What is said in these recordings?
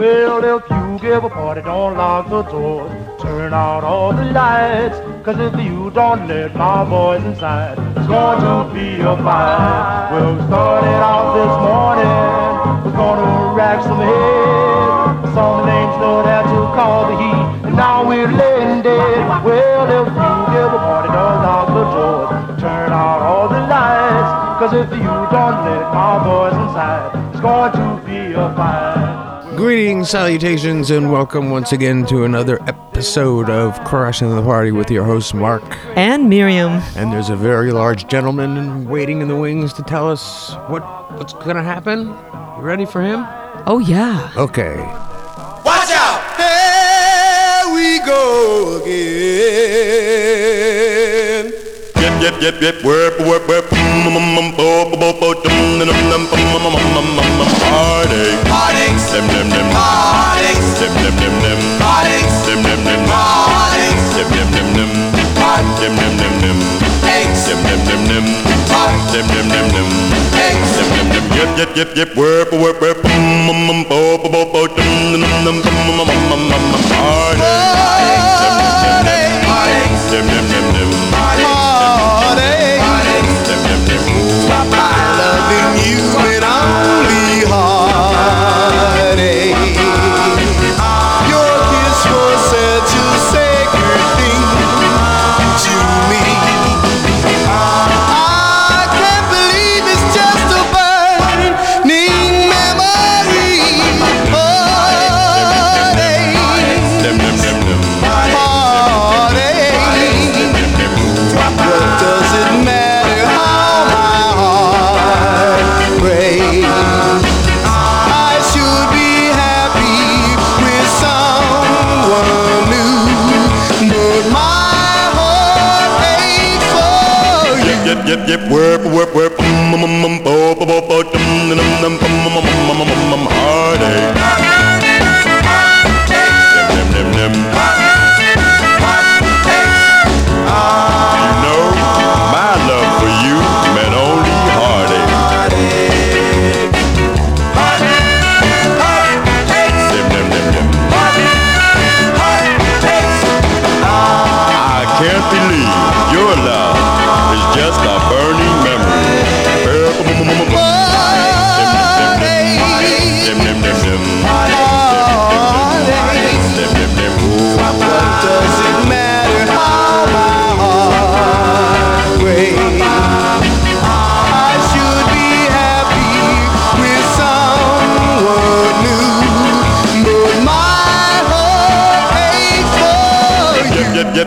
Well, if you give a party, don't lock the doors. Turn out all the lights. Cause if you don't let my boys inside, it's going to be a fight. Well, we started out this morning. We're gonna rack some heads. Some names know how to call the heat. And now we're laying dead. Well, if you give a party, don't lock the doors. Turn out all the lights. Cause if you don't let my boys inside, it's going to be a fight. Greetings, salutations, and welcome once again to another episode of Crashing the Party with your host, Mark. And Miriam. And there's a very large gentleman waiting in the wings to tell us what what's gonna happen. You ready for him? Oh, yeah. Okay. Watch out! Here we go again. Bum, bum, bum, bum, bum, bum, Heartache. Heartaches. Dim, dim, dim. Heartaches. Dim, dim, dim, dim. Heartaches. Dim, dim, dim. Heartaches. Dim, dim, dim, dim. Heart. Dim, dim, dim, dim. Aches. Dim, dim, dim, dim. Heart. Dim, dim, dim, dim. Aches. Dim, dim, dim. Yep, yep, yep, yep, worp, worp, worp, mm, mm, mm, bo, bo, bo, bo, dum, dum, dum, bum, bum, bum, bum, bum, bum, Heartache. Heartaches. Yep, yep,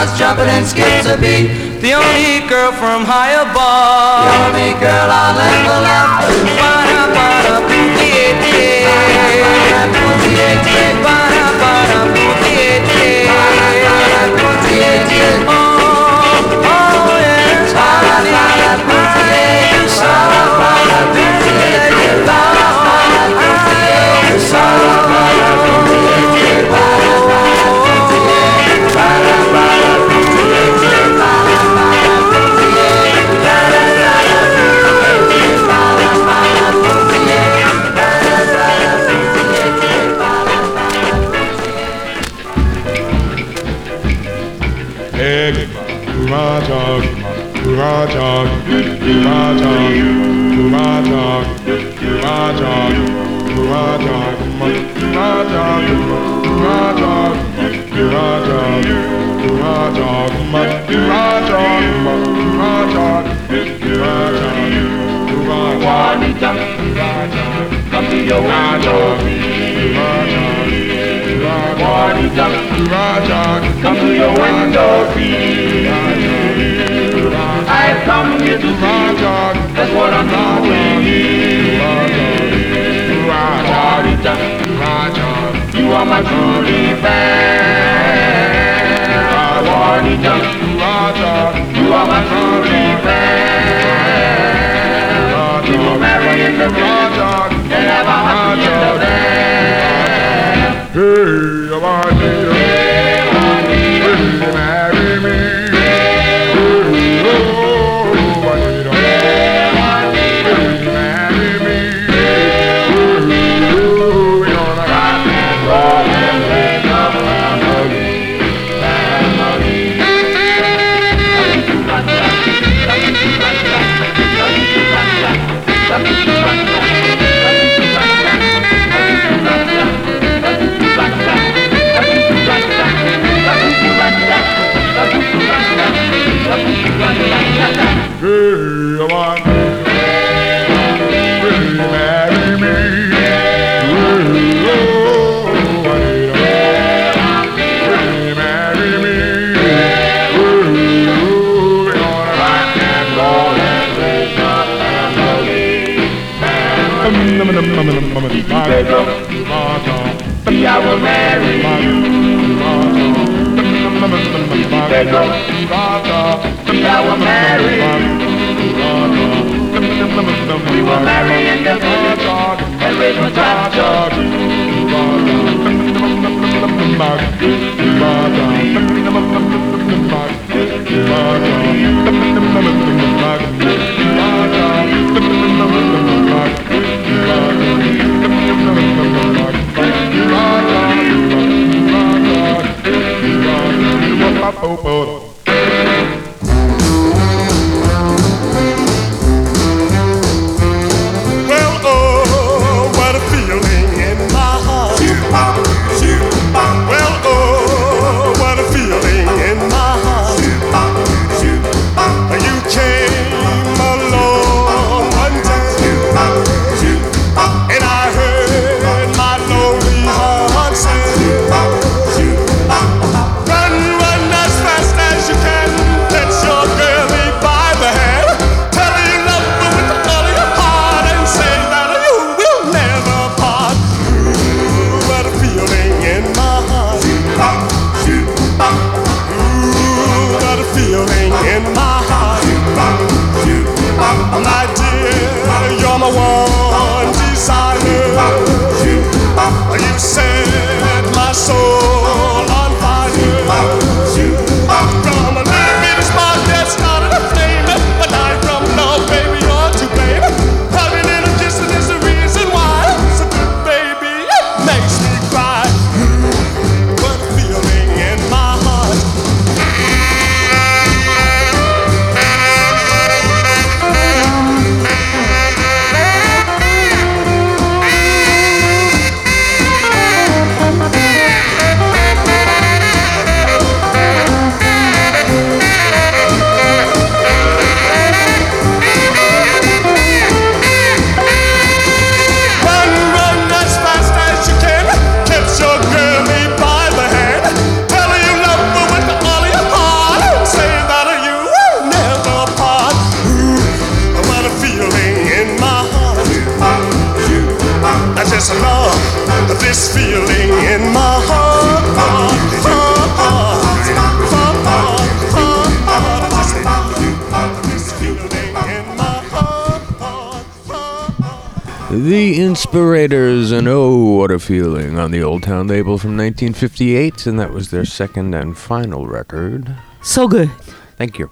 starts jumping and skips a beat. The only girl from high above. The only girl on level up. Ba-da-ba-da, booty-eight-eight. Ba-da-ba-da, booty-eight-eight. On the Old Town label from 1958, and that was their second and final record. So good. Thank you.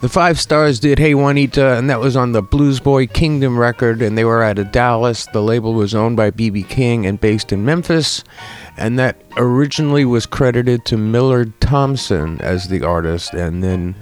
The Five Stars did Hey Juanita, and that was on the Blues Boy Kingdom record, and they were out of Dallas. The label was owned by B.B. King and based in Memphis, and that originally was credited to Millard Thompson as the artist, and then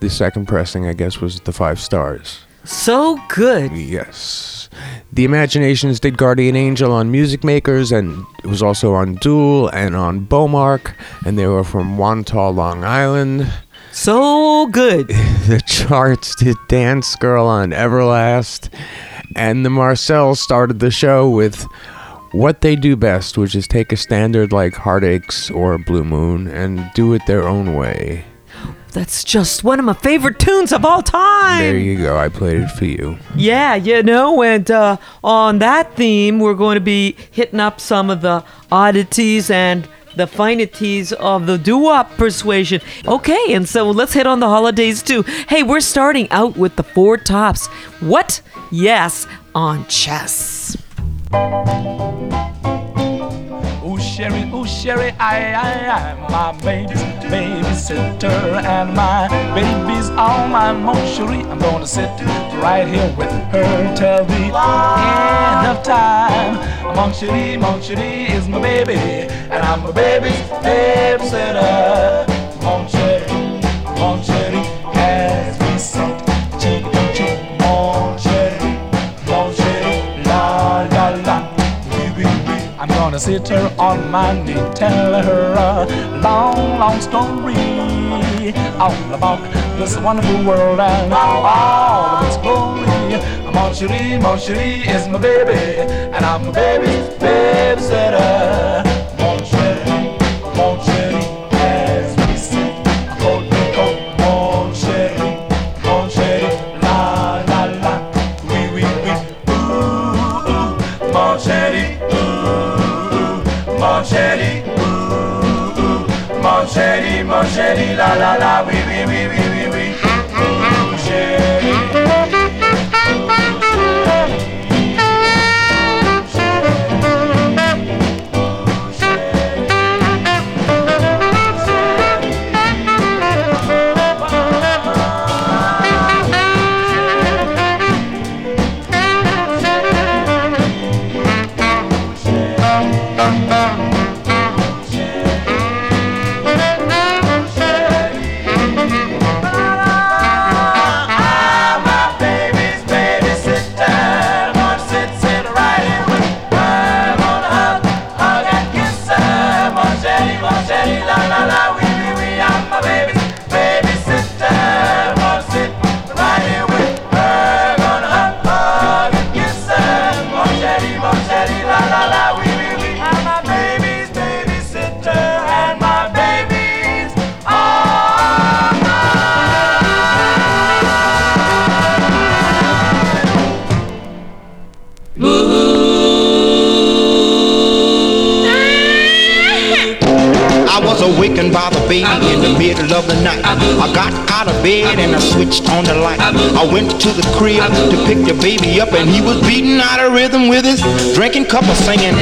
the second pressing, I guess, was The Five Stars. So good. Yes. The Imaginations did Guardian Angel on Music Makers, and it was also on Duel and on Bomark, and they were from Wantagh, Long Island. So good. The charts did Dance Girl on Everlast, and the Marcels started the show with what they do best, which is take a standard like Heartaches or Blue Moon and do it their own way. That's just one of my favorite tunes of all time. There you go. I played it for you. Yeah, you know, and uh, on that theme, we're going to be hitting up some of the oddities and the finities of the doo-wop persuasion. Okay, and so let's hit on the holidays too. Hey, we're starting out with the four tops. What? Yes, on chess. Sherry, ooh, Sherry, I, I, I, my baby's babysitter, and my baby's all my chérie. I'm gonna sit right here with her till the end of time. Mon chérie is my baby, and I'm my baby's babysitter. Mon chérie, gonna sit her on my knee, tell her a long, long story all about this wonderful world and all of its glory. Mon chérie is my baby, and I'm a baby's babysitter. Biri la la la, biri, biri. Cup singing.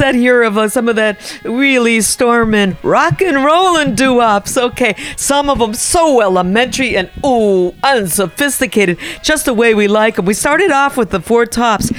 Set here of uh, some of that really storming rock and rollin' doo-wops. Okay, some of them so elementary and ooh, unsophisticated, just the way we like them. We started off with the Four Tops.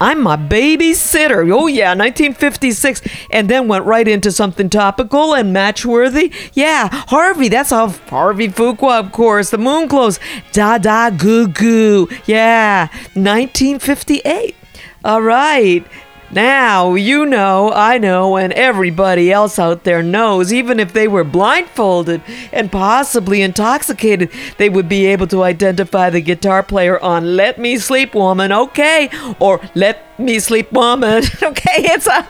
I'm my babysitter. Oh yeah, 1956, and then went right into something topical and match-worthy. Yeah, Harvey. That's how Harvey Fuqua, of course. The Moonglows. Da da goo goo. Yeah, 1958. All right. Now, you know, I know, and everybody else out there knows, even if they were blindfolded and possibly intoxicated, they would be able to identify the guitar player on Let Me Sleep Woman, okay? Or Let Me Sleep Woman, okay? It's a.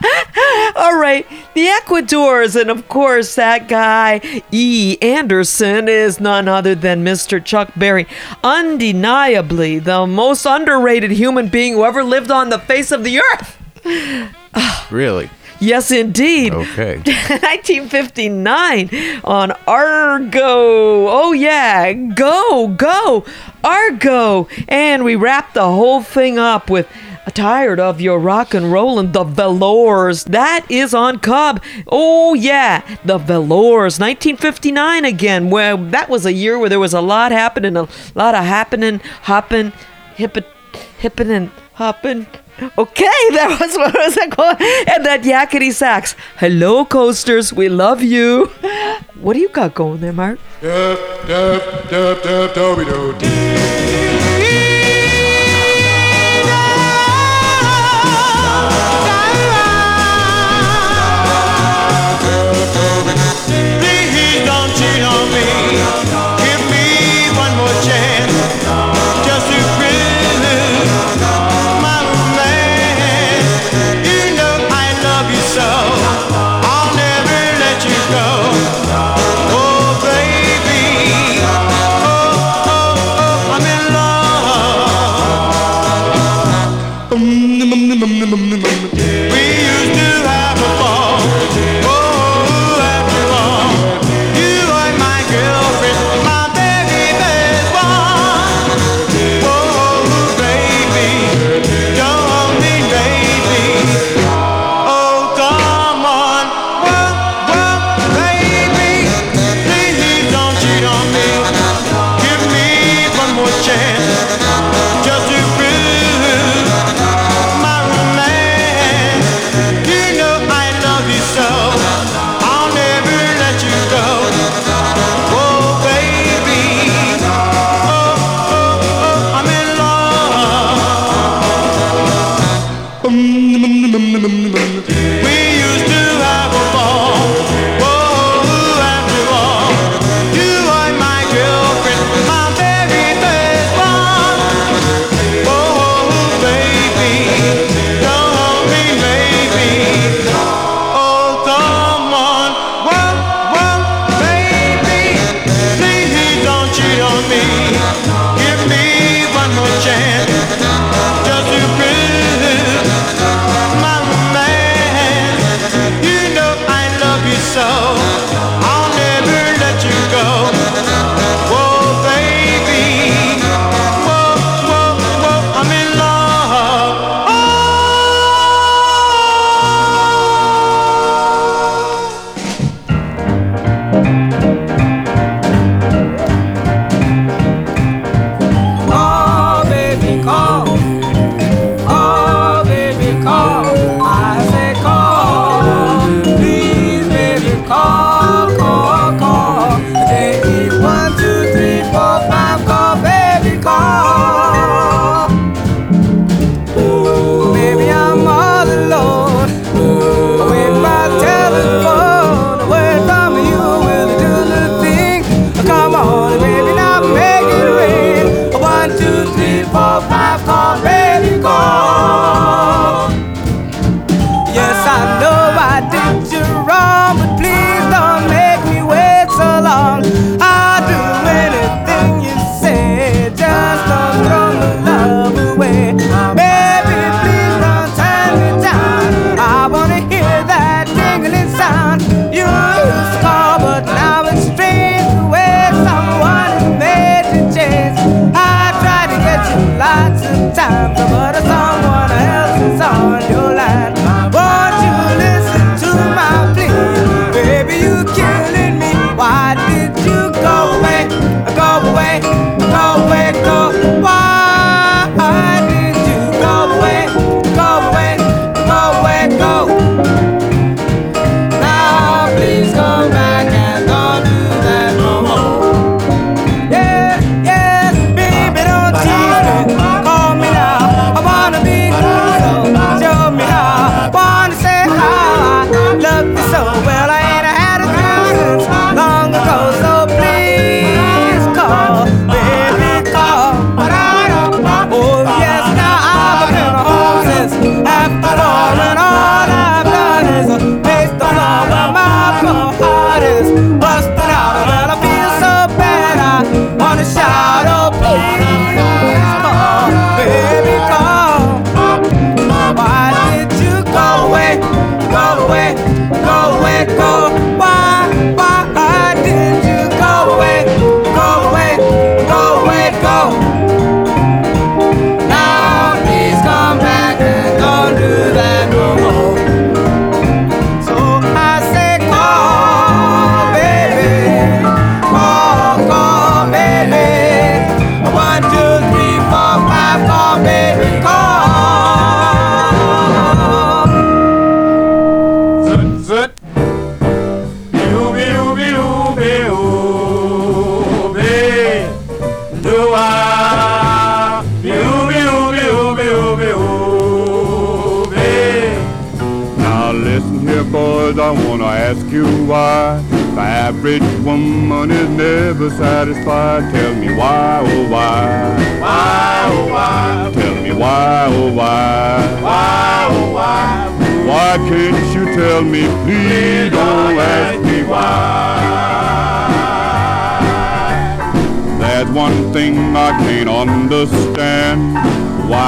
All right. The Ecuadors, and of course, that guy, E. Anderson, is none other than Mr. Chuck Berry. Undeniably the most underrated human being who ever lived on the face of the earth. Really? Yes, indeed. Okay. 1959 on Argo. Oh, yeah. Go, go. Argo. And we wrap the whole thing up with Tired of Your Rock and Rollin', The Velours. That is on Cub. Oh, yeah. The Velours. 1959 again. Well, that was a year where there was a lot happening, a lot of happening, hopping, hippin', hippin' and hopping. Okay, that was what was that called? And that yakety sax. Hello, coasters. We love you. What do you got going there, Mark?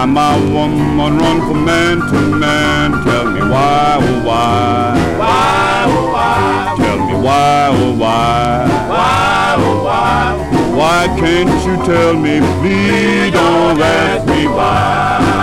I'm a woman, run from man to man. Tell me why, oh why? Why, oh why? Tell me why, oh why? Why, oh why? Why can't you tell me? Please don't ask me why.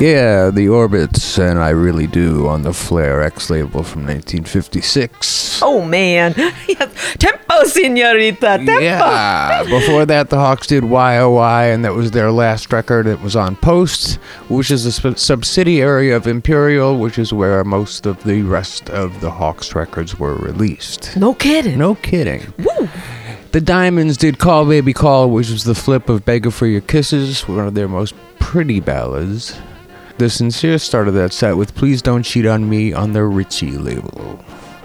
Yeah, the Orbits and I Really Do on the Flair-X label from 1956. Oh man. yeah. Tempo, senorita. Tempo. Yeah. Before that, the Hawks did YOY, and that was their last record. It was on Post, which is a sub- subsidiary of Imperial, which is where most of the rest of the Hawks records were released. No kidding. No kidding. The Diamonds did Call Baby Call, which was the flip of Beggar for Your Kisses, one of their most pretty ballads. The Sincere started that set with Please Don't Cheat on Me on their Richie label.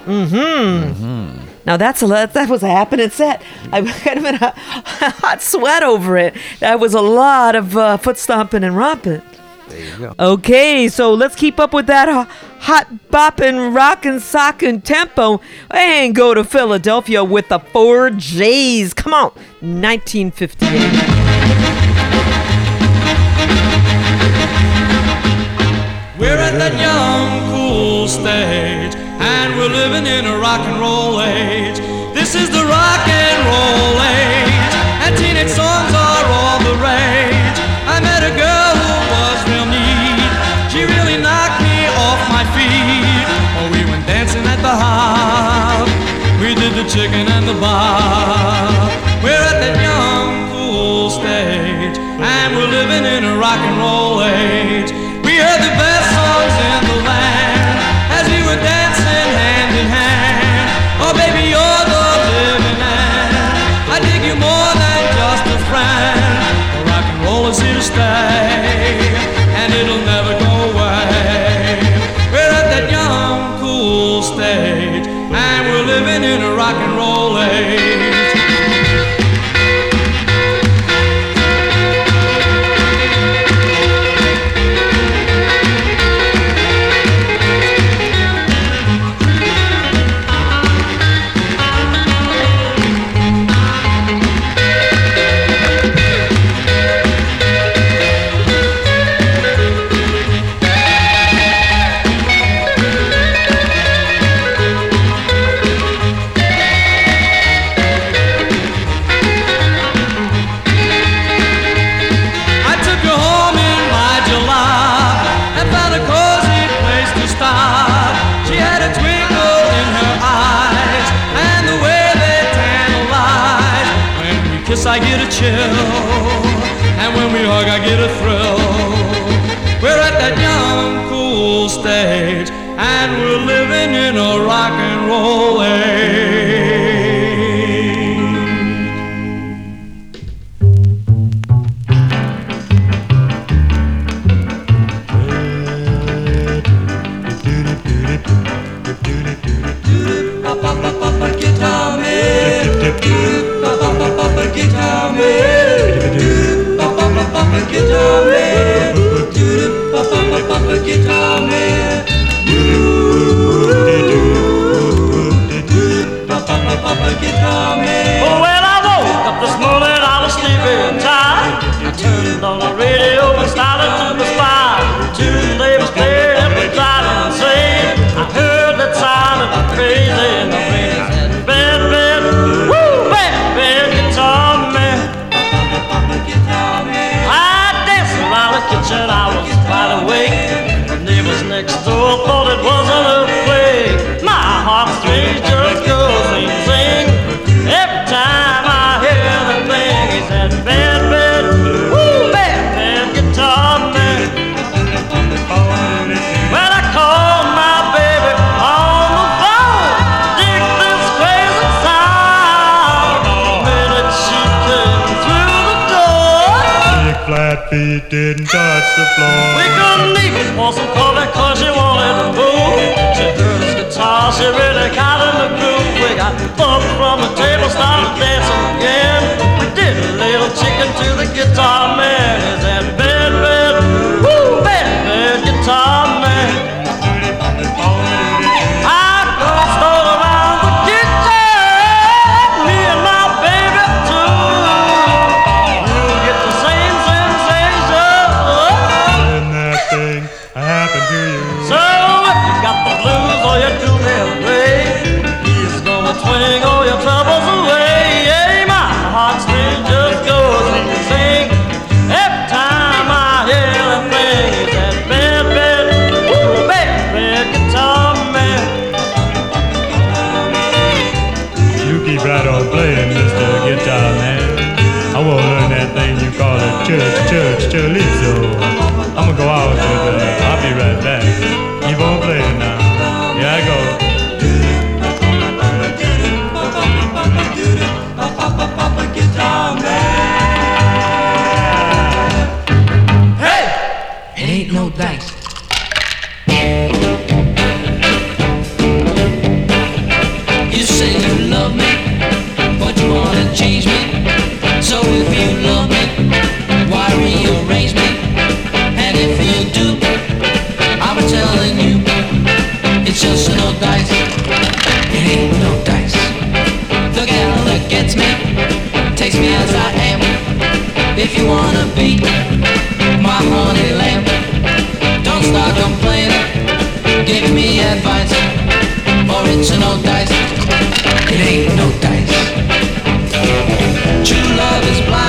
Mm-hmm. Now that's a lot. That was a happening set. I was kind of in a hot sweat over it. That was a lot of uh, foot stomping and romping. There you go. Okay, so let's keep up with that uh, hot bopping, rockin', sockin' tempo and go to Philadelphia with the four J's. Come on, 1958. We're at that young, cool stage, and we're living in a rock and roll age. This is the rock and roll age, and teenage songs are all the rage. I met a girl who was real neat. She really knocked me off my feet. Oh, we went dancing at the hop. We did the chicken and the bob. Oh, well, I woke up this morning, I was sleeping tight. I turned on the radio and started the floor. We couldn't even pour some coffee cause she wanted to move. She heard his guitar, she really got in the groove. We got up from the table, started dancing again. We did a little chicken to the guitar man. If you wanna be my honey lamb, don't start complaining. Give me advice, or it's no dice. It ain't no dice. True love is blind,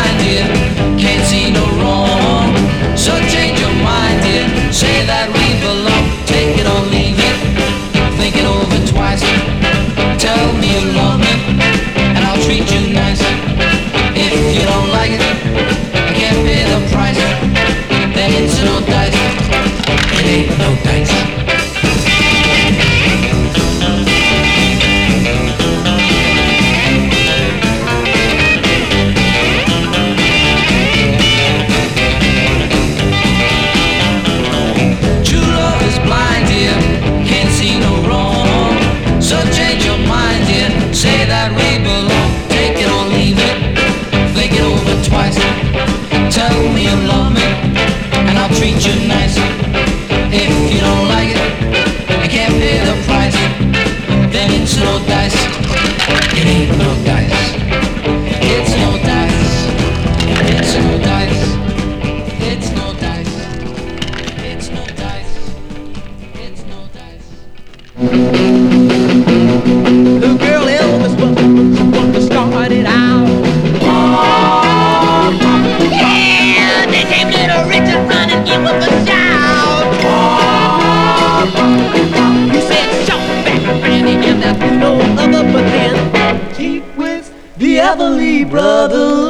Everly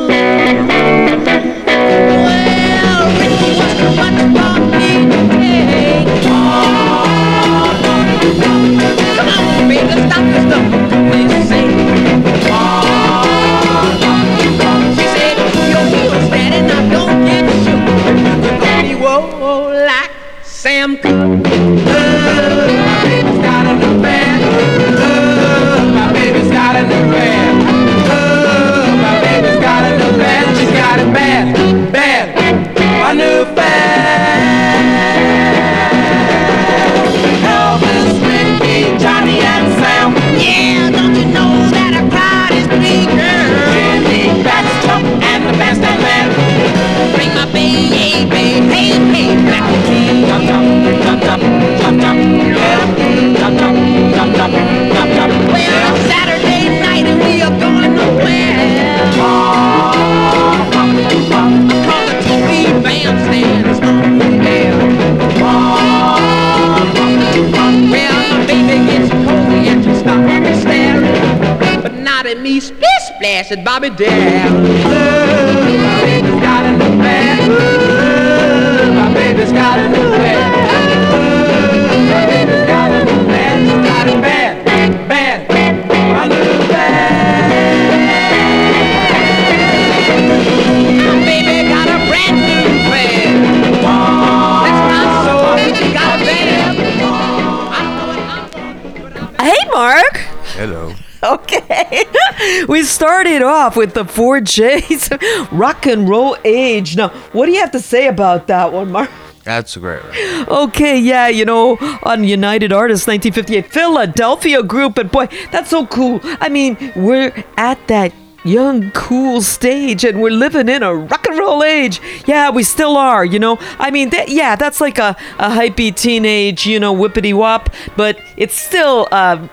we started off with the four J's rock and roll age. Now, what do you have to say about that one, Mark? That's a great record. Okay, yeah, you know, on United Artists 1958, Philadelphia group, and boy, that's so cool. I mean, we're at that young, cool stage, and we're living in a rock and roll age. Yeah, we still are, you know. I mean, that, yeah, that's like a, a hypey teenage, you know, whippity wop, but it's still, uh,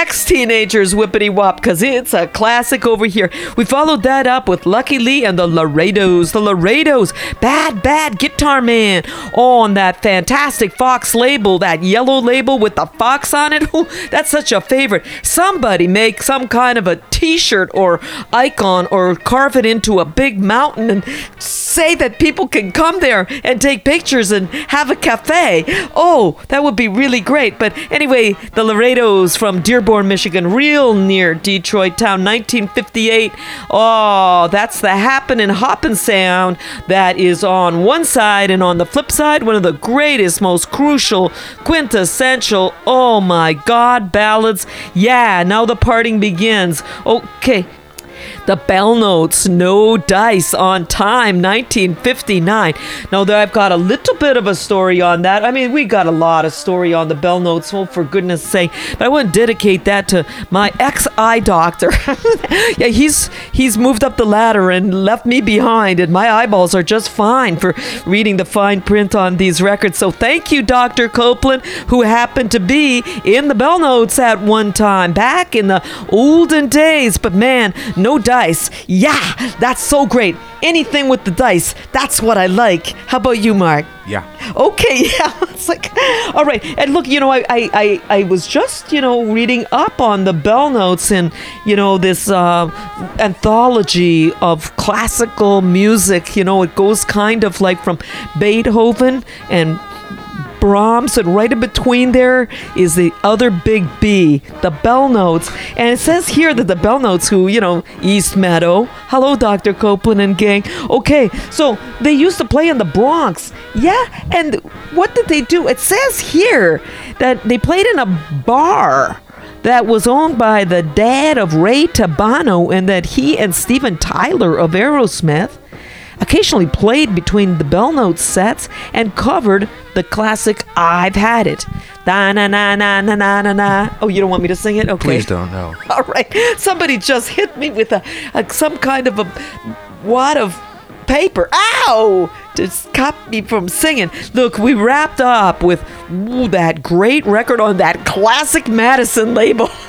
ex teenagers whippity wop because it's a classic over here. We followed that up with Lucky Lee and the Laredos. The Laredos, bad, bad guitar man on that fantastic Fox label, that yellow label with the fox on it. Ooh, that's such a favorite. Somebody make some kind of a t shirt or icon or carve it into a big mountain and say that people can come there and take pictures and have a cafe. Oh, that would be really great. But anyway, the Laredos from Dearborn, Michigan, real near Detroit town, 1958. Oh, that's the Happen and Hoppin' sound that is on one side, and on the flip side, one of the greatest, most crucial, quintessential, oh my God, ballads. Yeah, now the parting begins. Okay, the Bell Notes, No Dice on Time, 1959. Now, I've got a little bit of a story on that. I mean, we got a lot of story on the Bell Notes, oh, for goodness sake. But I want to dedicate that to my ex eye doctor. yeah, he's he's moved up the ladder and left me behind, and my eyeballs are just fine for reading the fine print on these records. So thank you, Dr. Copeland, who happened to be in the Bell Notes at one time, back in the olden days. But man, no dice. Yeah, that's so great. Anything with the dice, that's what I like. How about you, Mark? Yeah. Okay, yeah. It's like, all right. And look, you know, I, I, I, I was just, you know, reading up on the Bell Notes and, you know, this uh, anthology of classical music. You know, it goes kind of like from Beethoven and Brahms, and right in between there is the other big B, the Bell Notes. And it says here that the Bell Notes, who, you know, East Meadow, hello, Dr. Copeland and gang. Okay, so they used to play in the Bronx. Yeah, and what did they do? It says here that they played in a bar that was owned by the dad of Ray Tabano, and that he and Steven Tyler of Aerosmith occasionally played between the Bell Notes sets and covered the classic I've Had It. Da na na na na na na na. Oh, you don't want me to sing it? Okay. Please don't know. All right. Somebody just hit me with a, a some kind of a wad of paper. Ow! To stop me from singing. Look, we wrapped up with ooh, that great record on that classic Madison label.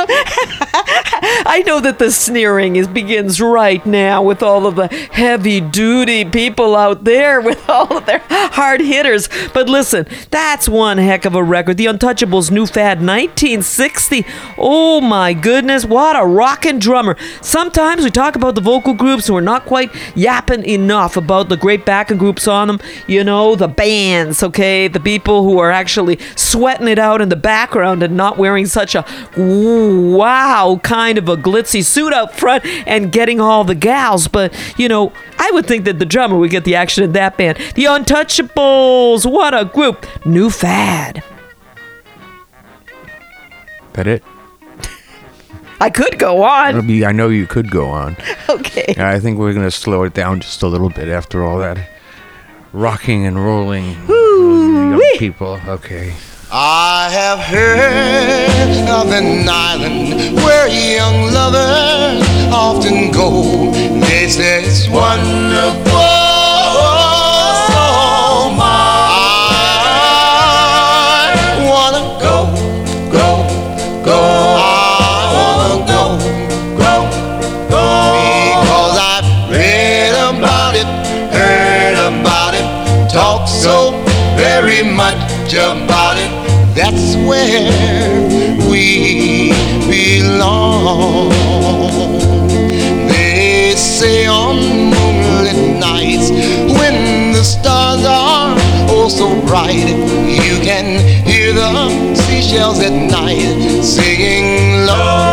I know that the sneering is begins right now with all of the heavy duty people out there with all of their hard hitters. But listen, that's one heck of a record. The Untouchables New Fad 1960. Oh my goodness, what a rockin' drummer. Sometimes we talk about the vocal groups and we're not quite yapping enough about the great backing groups on them. You know, the bands, okay? The people who are actually sweating it out in the background and not wearing such a wow kind of a glitzy suit up front and getting all the gals. But, you know, I would think that the drummer would get the action in that band. The Untouchables, what a group. New fad. That it? I could go on. Be, I know you could go on. Okay. I think we're going to slow it down just a little bit after all that rocking and rolling. young people. Okay. I have heard of an island where young lovers often go. They say it's wonderful. About it. That's where we belong. They say on moonlit nights when the stars are oh so bright, you can hear the seashells at night singing love.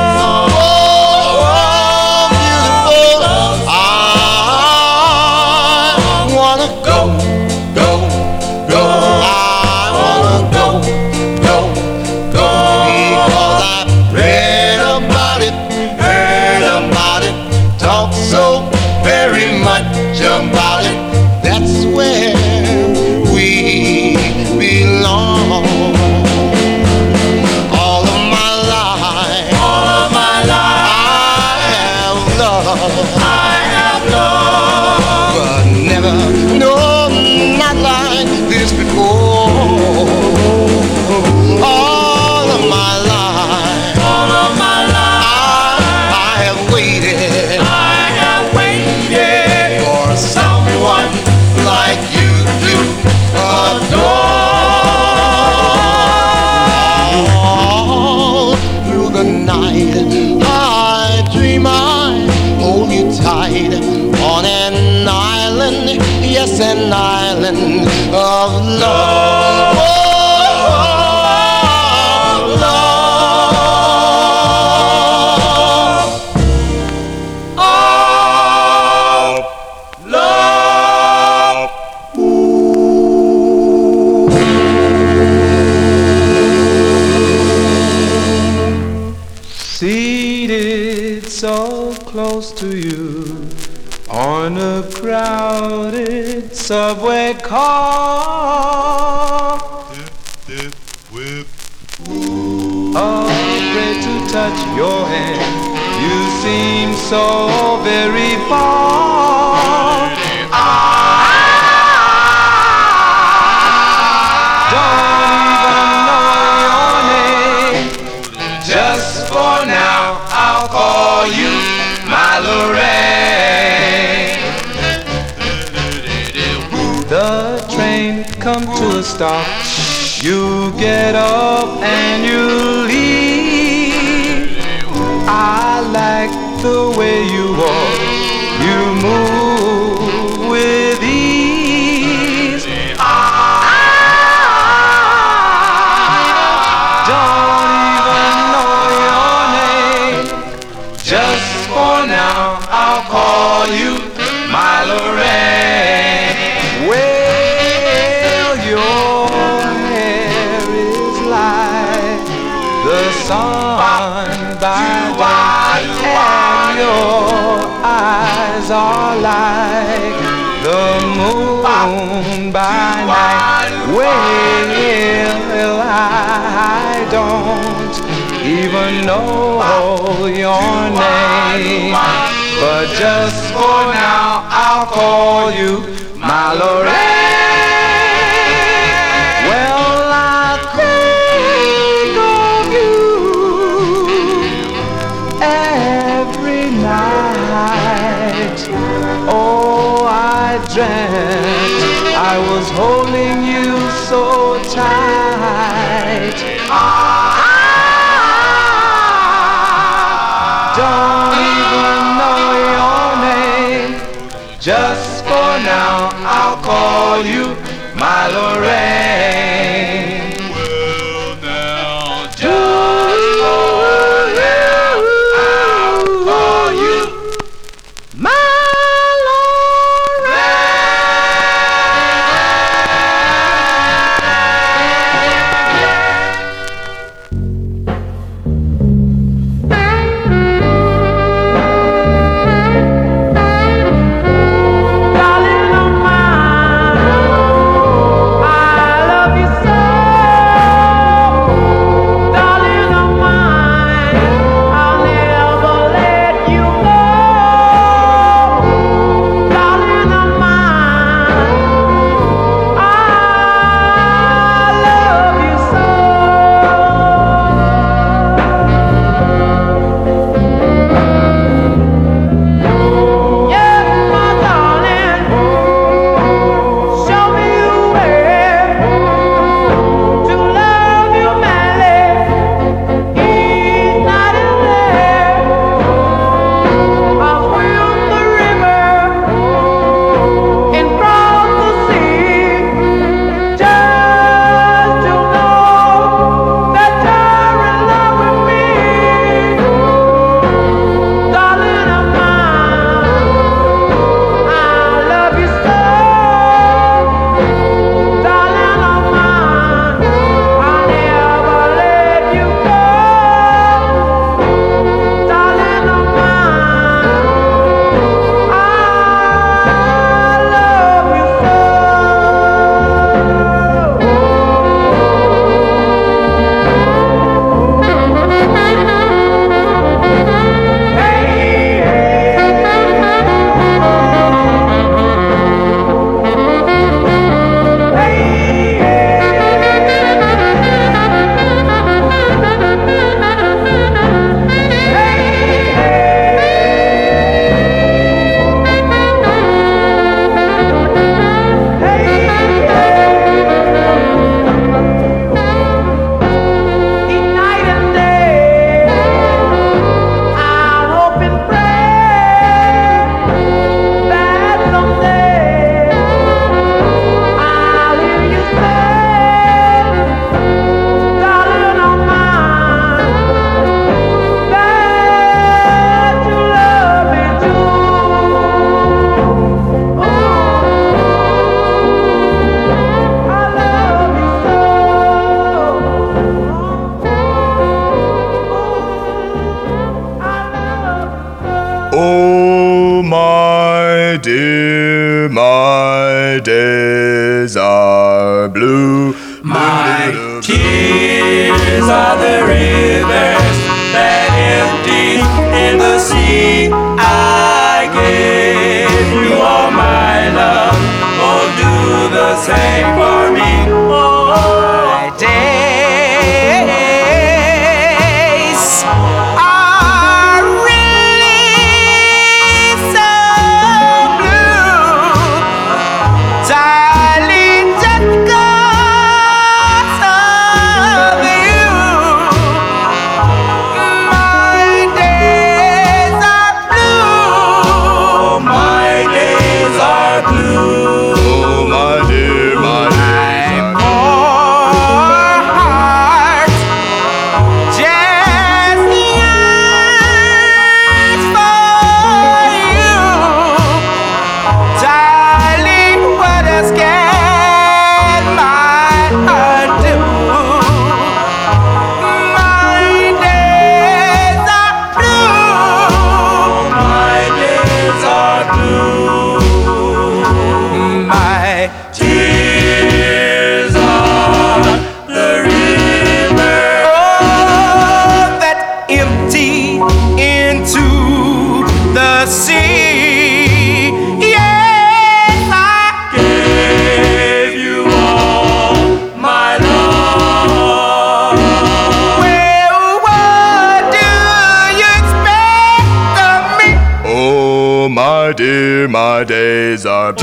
stop. You get up and you But just for now, I'll call you my Loretta. My days are.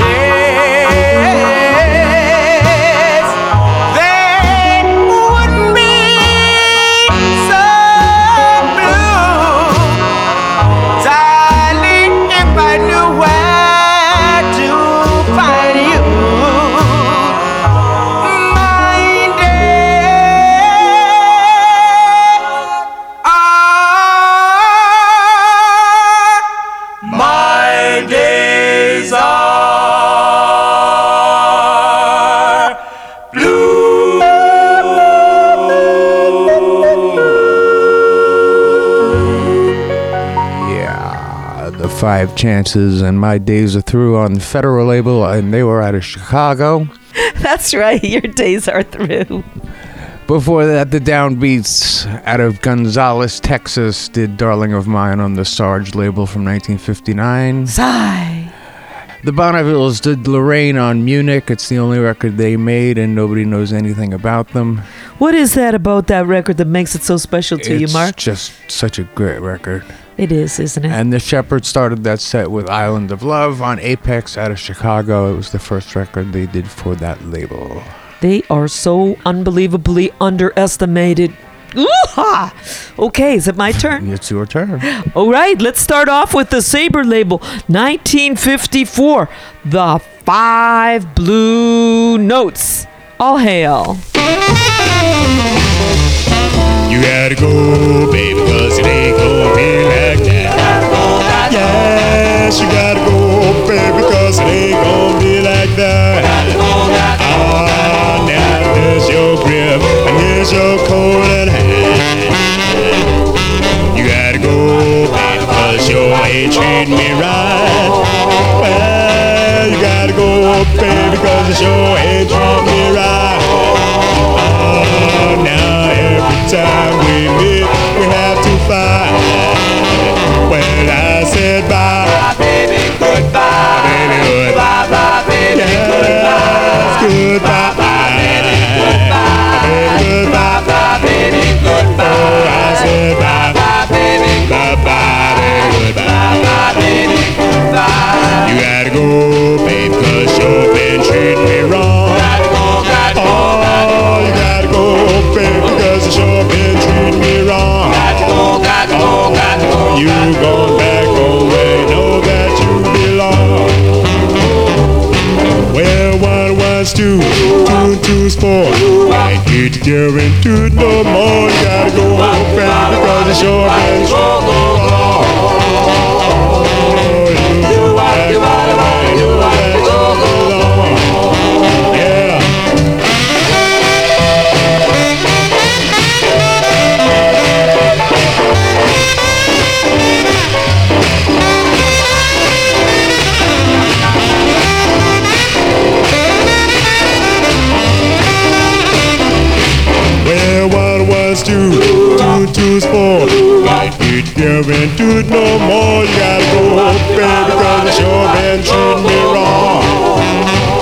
Chances and my days are through on the federal label, and they were out of Chicago. That's right. Your days are through. Before that, the Downbeats out of Gonzales, Texas, did "Darling of Mine" on the Sarg label from 1959. Sigh. The Bonnevilles did Lorraine on Munich. It's the only record they made, and nobody knows anything about them. What is that about that record that makes it so special to you, It's Mark? just such a great record. It is, isn't it? And the Shepherds started that set with Island of Love on Apex out of Chicago. It was the first record they did for that label. They are so unbelievably underestimated. Ooh-ha! Okay, is it my turn? It's your turn. All right, let's start off with the Sabre label, 1954. The Five Blue Notes. All hail. You gotta go, baby, cause it ain't gonna be like that. Yes, you gotta go, baby, cause it ain't gonna be like that. Ah, now there's your grip, and here's your coat and hat. You gotta go, baby, cause you ain't treating me right. Well, you gotta go, baby, cause you sure ain't time we meet, we have to fight. Well, I said bye. Bye, baby, goodbye. Baby, goodbye. Bye, bye, baby, goodbye. Goodbye. Baby, goodbye. Bye, baby, goodbye. Oh, I said bye. Bye, baby, bye, bye, baby, goodbye. Bye, baby, goodbye. You gotta go, babe, cause you've been treating me wrong. You gone back home where you know that you belong. Well, one one's two, two and two's four. Can't get together and do no more. You gotta go, babe, because you sure been treating me more. Why it doing do no more? You gotta baby, cause it's your been treating me wrong.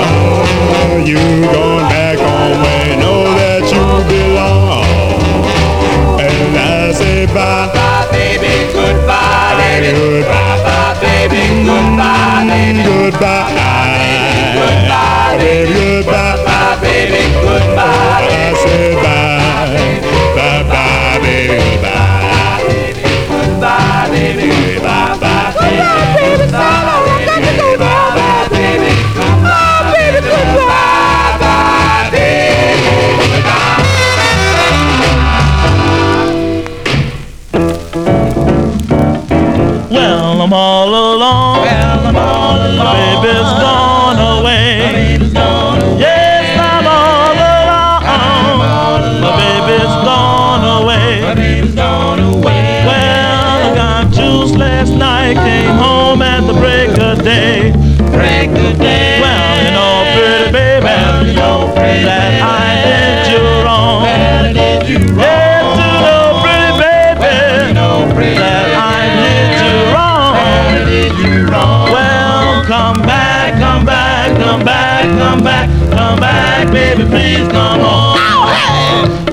Oh, you gone back home and know that you belong. And I say bye, bye, baby, goodbye, baby, mm, goodbye, bye, baby, goodbye, baby, goodbye, goodbye, baby, goodbye, baby, goodbye, oh, baby, goodbye. I said. come back, come back, baby, please come home.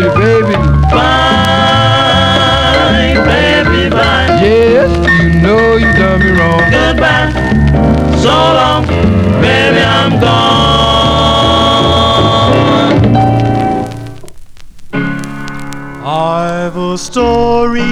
baby, baby. Bye, baby, bye. Yes, you know you done me wrong. Goodbye, so long, baby, I'm gone. I've a story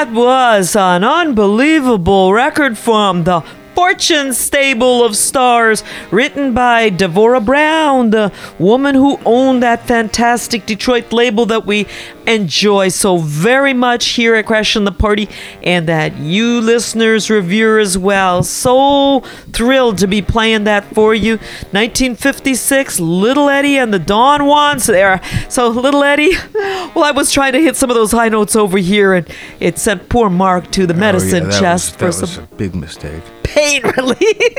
That was an unbelievable record from the Fortune Stable of Stars, written by Devora Brown, the woman who owned that fantastic Detroit label that we enjoy so very much here at Crashing the Party, and that you listeners revere as well. So thrilled to be playing that for you. 1956, Little Eddie and the Don Juans there. So, Little Eddie, well, I was trying to hit some of those high notes over here, and it sent poor Mark to the medicine oh, yeah, chest was, for some big mistake. pain relief.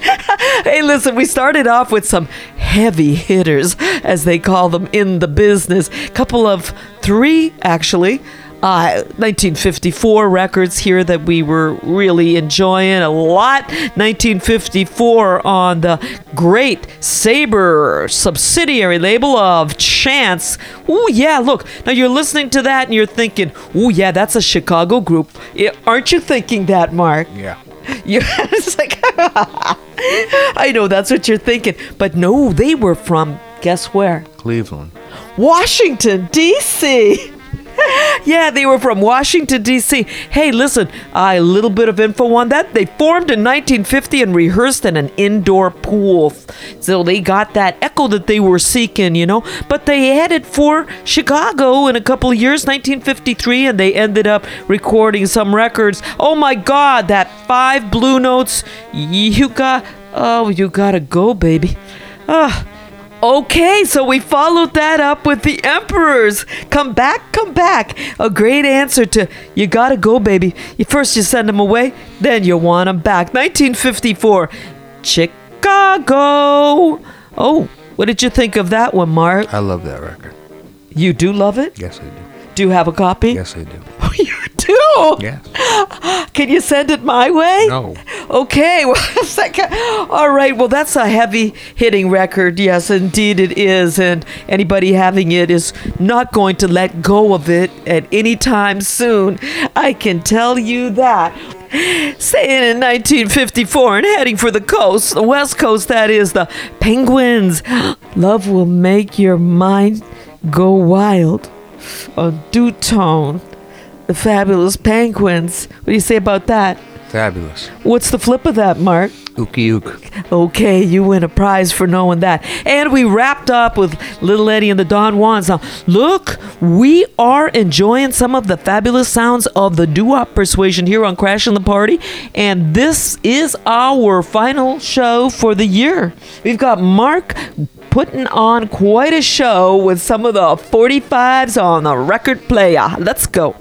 hey, listen, we started off with some heavy hitters, as they call them in the business. Couple of three, actually. Uh, 1954 records here that we were really enjoying a lot. 1954 on the great Sabre subsidiary label of Chance. Oh, yeah, look. Now you're listening to that and you're thinking, oh, yeah, that's a Chicago group. Aren't you thinking that, Mark? Yeah. Yeah, it's like I know that's what you're thinking, but no, they were from guess where? Cleveland. Washington D.C. yeah, they were from Washington, D.C. Hey, listen, a little bit of info on that. They formed in 1950 and rehearsed in an indoor pool. So they got that echo that they were seeking, you know. But they headed for Chicago in a couple of years, 1953, and they ended up recording some records. Oh my God, that five blue notes, You got, Oh, you gotta go, baby. Ah. Okay, so we followed that up with the Emperors. Come back, come back. A great answer to you gotta go, baby. You first you send them away, then you want them back. 1954, Chicago. Oh, what did you think of that one, Mark? I love that record. You do love it? Yes, I do. Do you have a copy? Yes, I do. Oh, do? Yes. Can you send it my way? No. Okay, well, second. All right, well, that's a heavy hitting record. Yes, indeed it is. And anybody having it is not going to let go of it at any time soon. I can tell you that. Staying in 1954 and heading for the coast, the west coast, that is, the Penguins. Love will make your mind go wild. On Dootone, the fabulous Penguins. What do you say about that? Fabulous. What's the flip of that, Mark? Ookey ook. Okay, you win a prize for knowing that. And we wrapped up with Little Eddie and the Don Juans. Now, look, we are enjoying some of the fabulous sounds of the doo-wop persuasion here on Crashing the Party, and this is our final show for the year. We've got Mark putting on quite a show with some of the 45s on the record player. Let's go.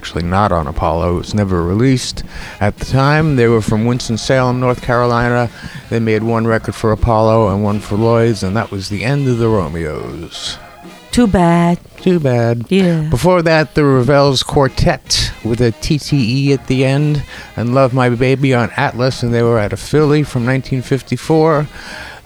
Actually not on Apollo, it was never released at the time. They were from Winston-Salem, North Carolina. They made one record for Apollo and one for Lloyd's, and that was the end of the Romeos. Too bad. Too bad. Yeah. Before that, the Revels Quartet with a TTE at the end, and Love My Baby on Atlas, and they were out of Philly from 1954.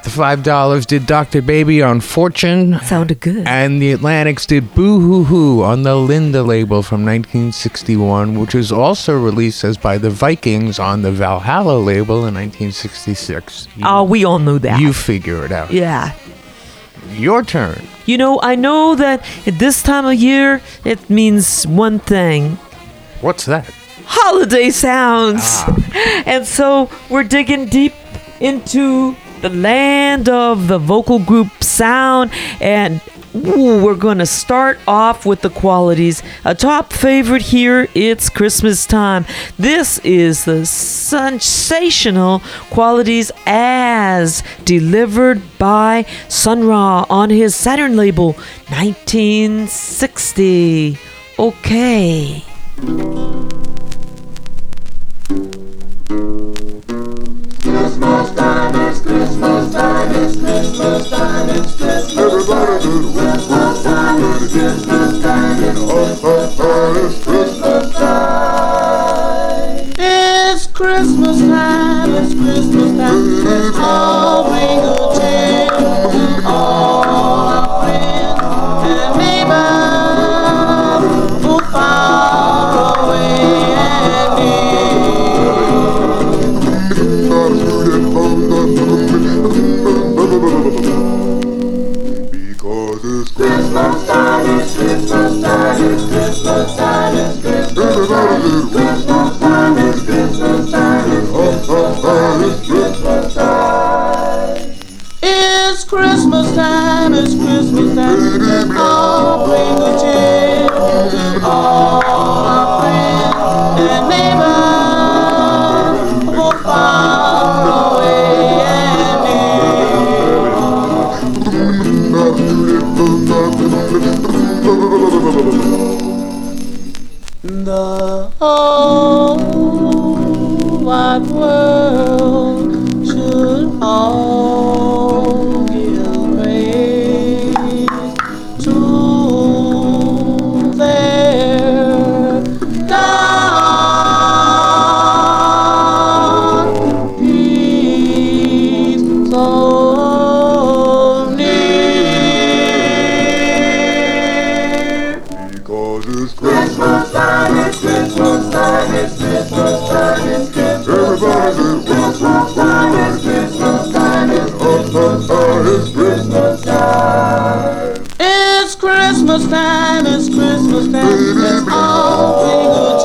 The Five Dollars did Dr. Baby on Fortune. Sounded good. And the Atlantics did Boo Hoo Hoo on the Linda label from 1961, which was also released as by the Vikings on the Valhalla label in 1966. You, Oh, we all knew that. you figure it out. Yeah. Your turn. You know, I know that at this time of year, it means one thing What's that? holiday sounds. Ah. And so we're digging deep into the land of the vocal group sound and ooh, we're to start off with the qualities. A top favorite here, it's Christmas time. This is the sensational qualities as delivered by Sun Ra on his Saturn label 1960. Okay. Christmas time, it's Christmas Everybody do Christmas time, it's Christmas time, it's Christmas time, it's Christmas time. It's Christmas time, it's Christmas time, let's all good it's Christmas time, it's Christmas time, all bring the cheer Christmas time, it's Christmas time, all bring good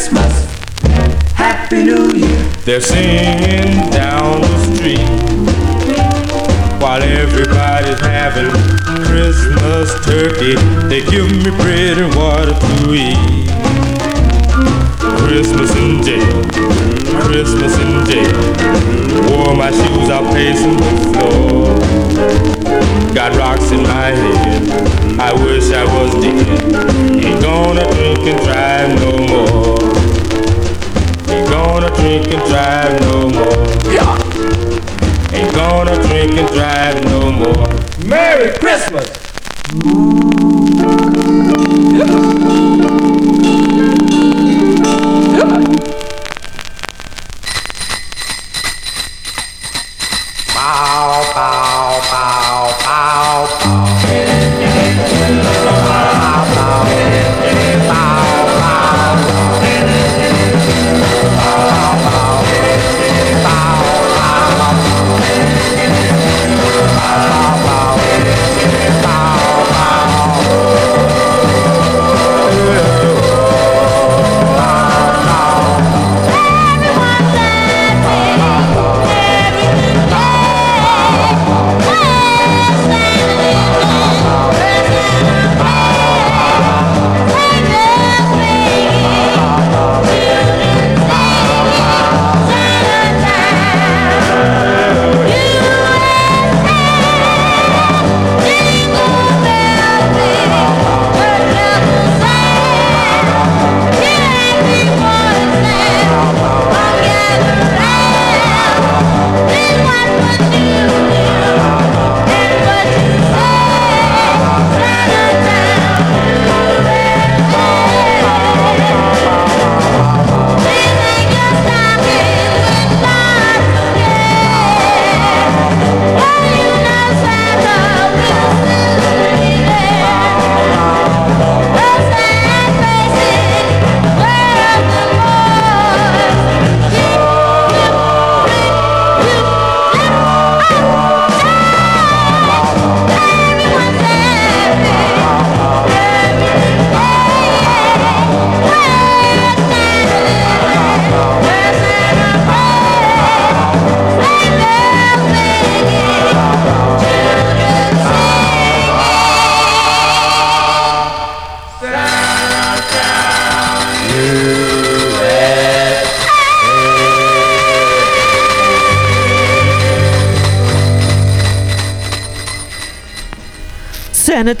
Christmas, Happy New Year. They're singing down the street while everybody's having Christmas turkey. They give me bread and water to eat. Christmas in jail, Christmas in jail. Wore my shoes out pacing the floor. Got rocks in my head. I wish I was dead. Ain't gonna drink and drive no more. Ain't gonna drink and drive no more. Ain't gonna drink and drive no more. Merry Christmas. Bow,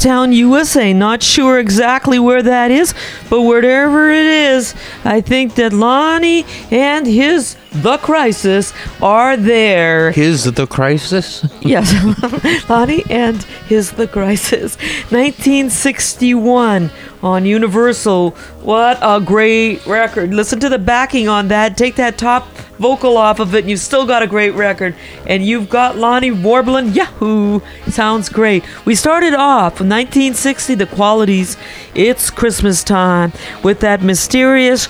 Santa Town, USA. Not sure exactly where that is, but wherever it is, I think that Lonnie and his The Crisis are there. His the crisis? Yes, Lonnie and his The Crisis. 1961 on Universal. What a great record. Listen to the backing on that. Take that top vocal off of it, and you've still got a great record. And you've got Lonnie warbling. Yahoo! Sounds great. We started off with 1960, the qualities. It's Christmas time with that mysterious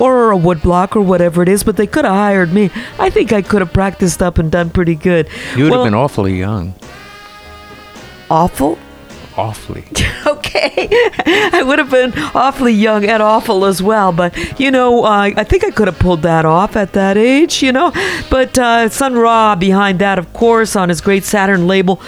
or a woodblock or whatever it is, but they could have hired me. I think I could have practiced up and done pretty good. You would Well, have been awfully young. awful. Awfully. I would have been awfully young and awful as well, but you know, uh, I think I could have pulled that off at that age, you know. But uh, Sun Ra behind that, of course, on his great Saturn label,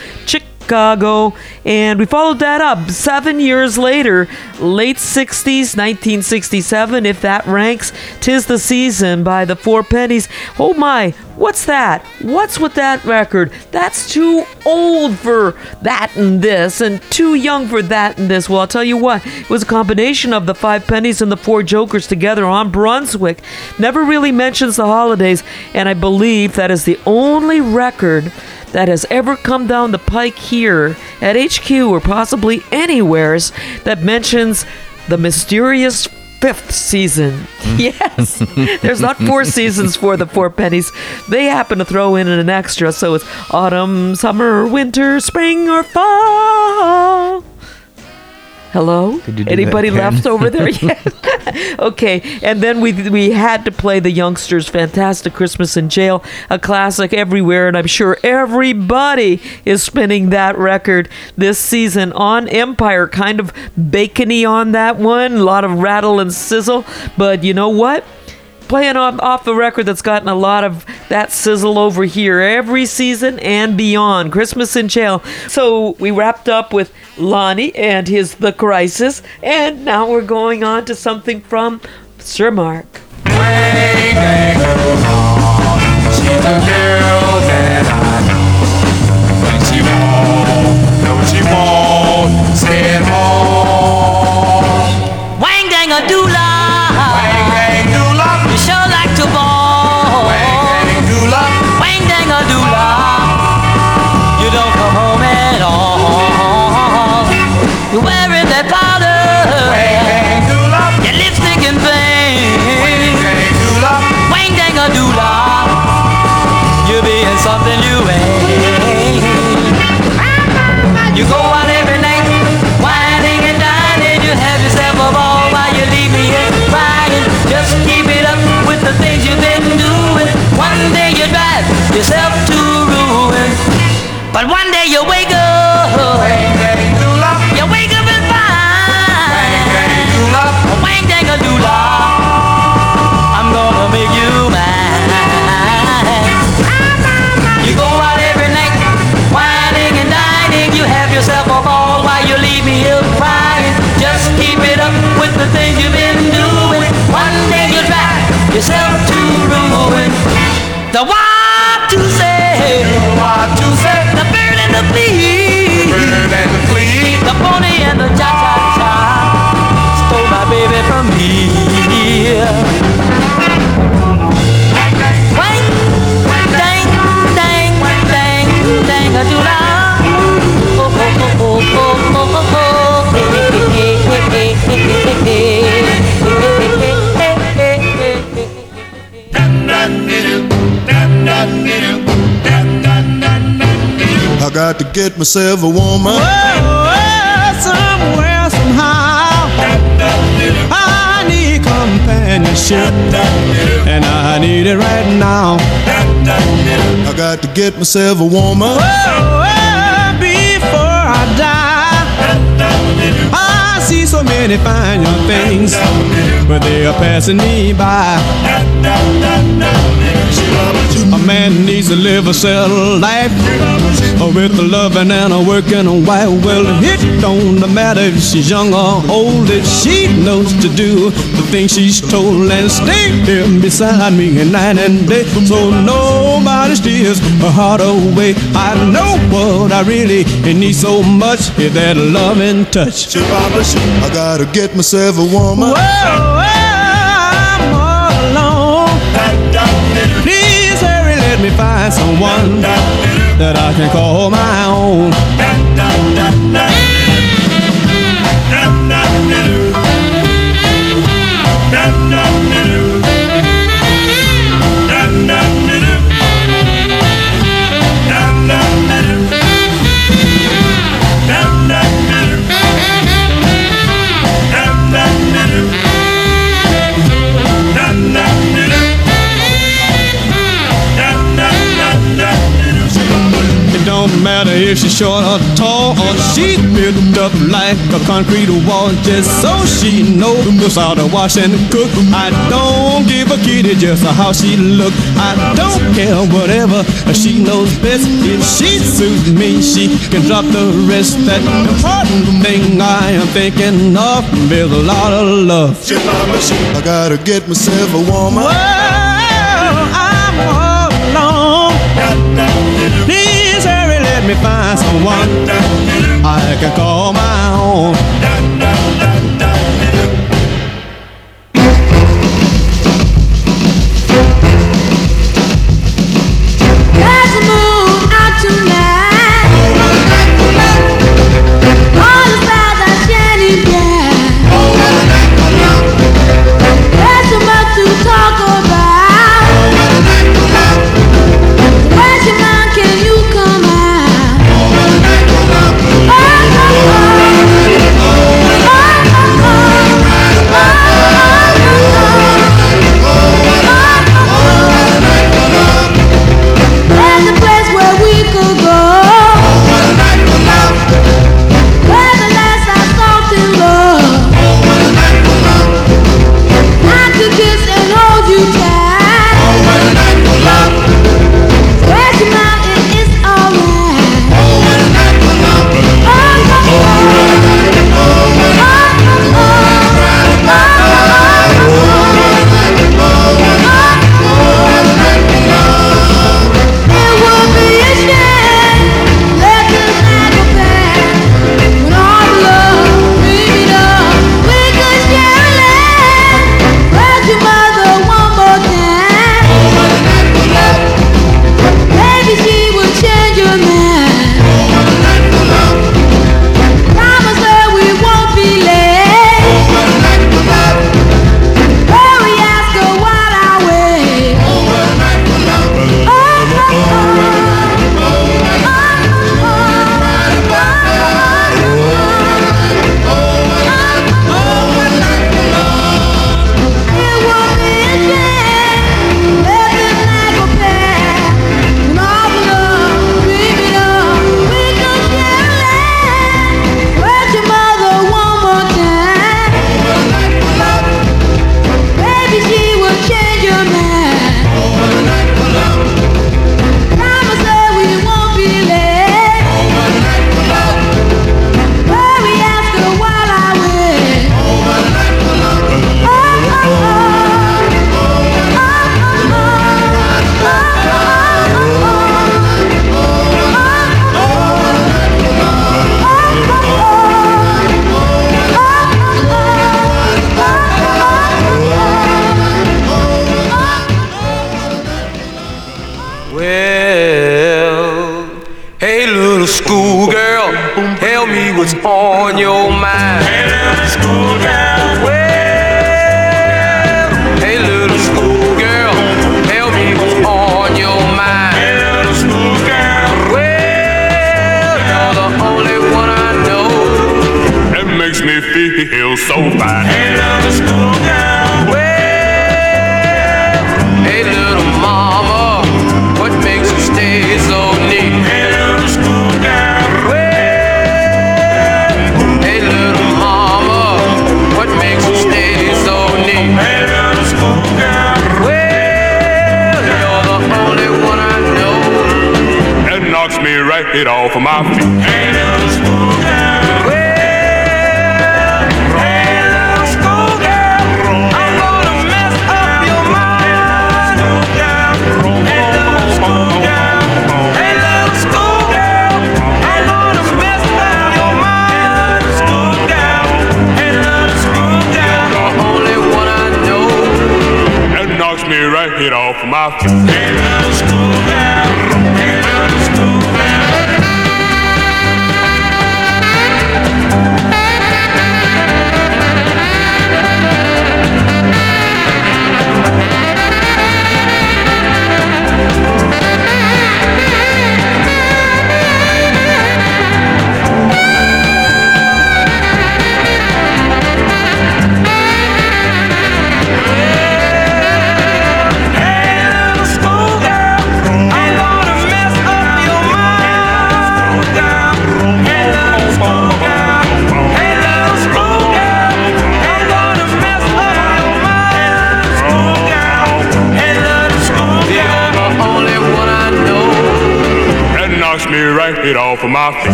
Chicago, and we followed that up seven years later, late 60s, 1967, if that ranks. Tis the Season by the Four Pennies. Oh my, what's that? What's with that record? That's too old for that and this, and too young for that and this. Well, I'll tell you what, it was a combination of the Five Pennies and the Four Jokers together on Brunswick. Never really mentions the holidays, and I believe that is the only record that has ever come down the pike here at HQ or possibly anywheres that mentions the mysterious fifth season. Yes, there's not four seasons for the four pennies. They happen to throw in an extra, so it's autumn, summer, winter, spring, or fall. Hello? Did you do Anybody left over there yet? okay, and then we we had to play the youngsters' "Fantastic Christmas in Jail," a classic everywhere, and I'm sure everybody is spinning that record this season on Empire. Kind of bacony on that one, a lot of rattle and sizzle, but you know what? Playing off, off the record that's gotten a lot of that sizzle over here every season and beyond. Christmas in Jail. So we wrapped up with Lonnie and his The Crisis, and now we're going on to something from Sir Mark. A stay at home. Yourself to ruin, but one day got to get myself a woman. somewhere, somehow. I need companionship, and I need it right now. I got to get myself a woman. Before I die, I see so many fine young things, but they are passing me by. A man needs to live a settled life with a loving and a working wife. Well, it don't matter if she's young or old, if she knows to do the things she's told and stay here beside me night and day. So nobody steals her heart away. I know what I really need so much is that loving touch. I gotta get myself a woman. Whoa, let me find someone that I can call my own. No, no. if she's short or tall, or she's built up like a concrete wall, just so she knows how to wash and cook. I don't give a kitty just how she look. I don't care whatever she knows best. If she suits me, she can drop the rest. That important thing I am thinking of is a lot of love. I gotta get myself a woman. Whoa! me find someone I can call my own.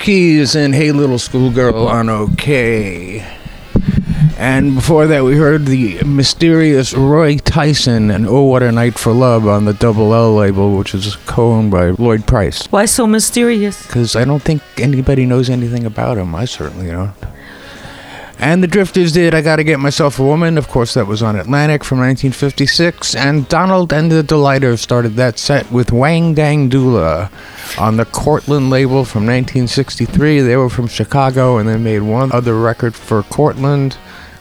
Marquees and Hey Little Schoolgirl on OKeh. And before that, we heard the mysterious Roy Tyson and Oh What a Night for Love on the Double L label, which is co owned by Lloyd Price. Why so mysterious? Because I don't think anybody knows anything about him. I certainly don't. And the Drifters did I Gotta Get Myself a Woman. Of course, that was on Atlantic from 1956. And Donald and the Delighters started that set with Wang Dang Dula on the Cortland label from 1963. They were from Chicago and they made one other record for Cortland.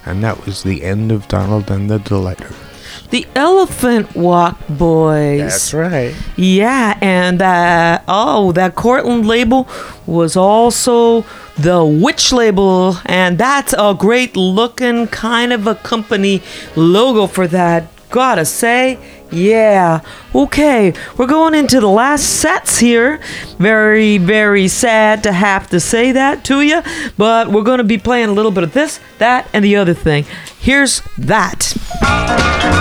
And that was the end of Donald and the Delighters. The Elephant Walk Boys. That's right. Yeah, and uh, oh, that Cortland label was also the Witch label, and that's a great looking kind of a company logo for that. Gotta say, yeah. Okay, we're going into the last sets here. Very, very sad to have to say that to you, but we're gonna be playing a little bit of this, that, and the other thing. Here's that.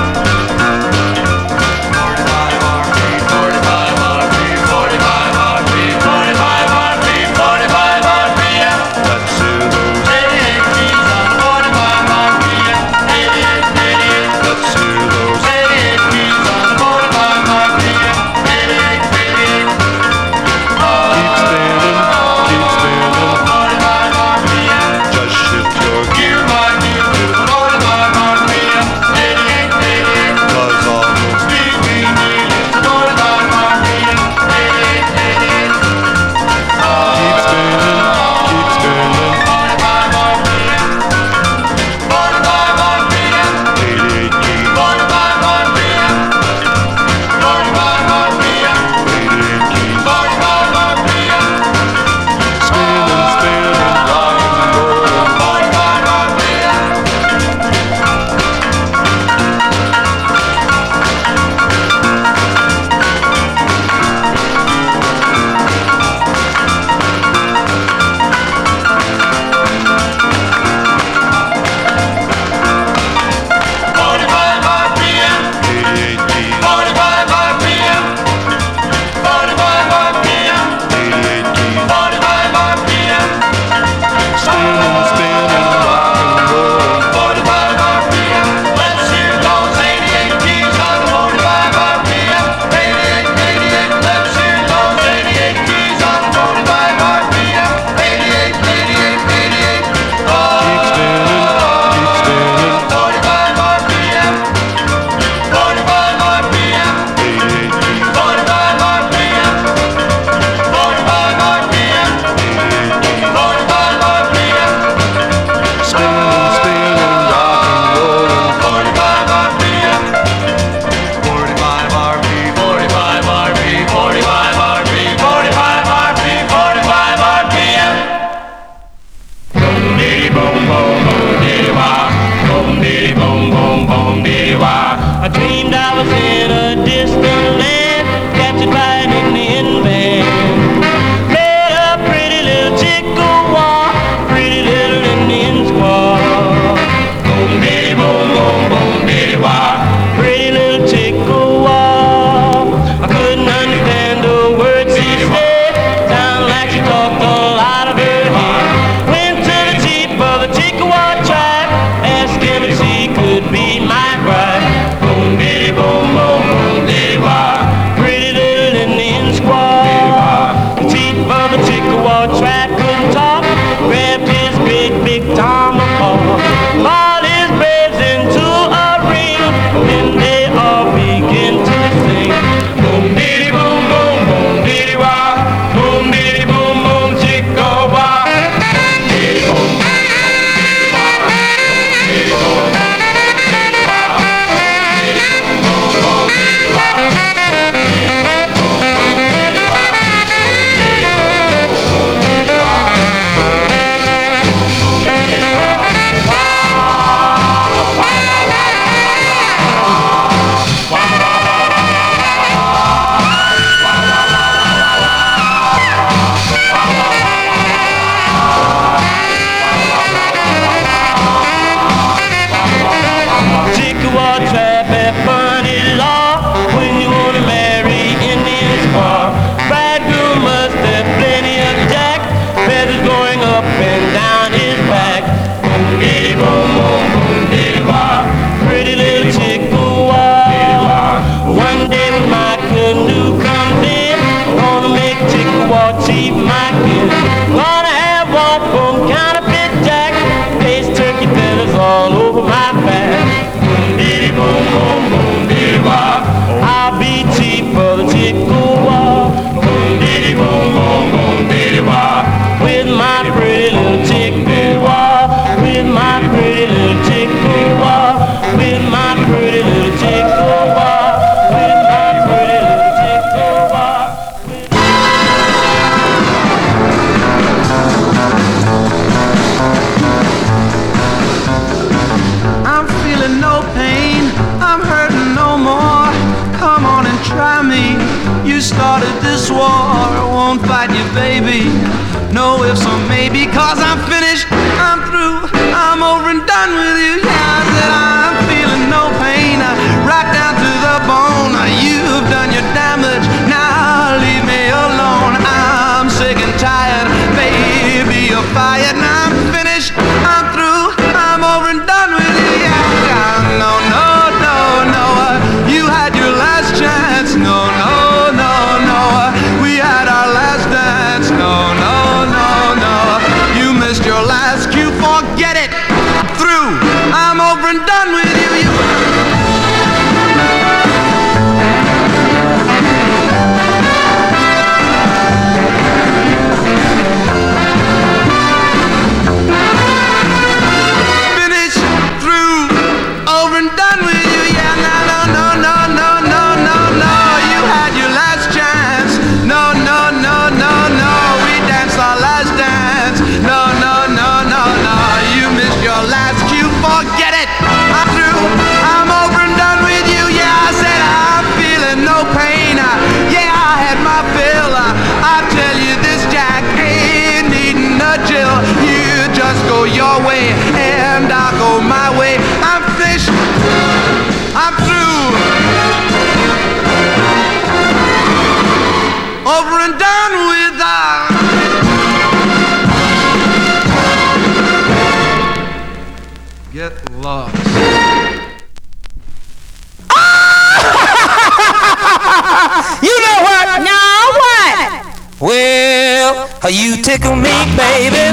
Baby.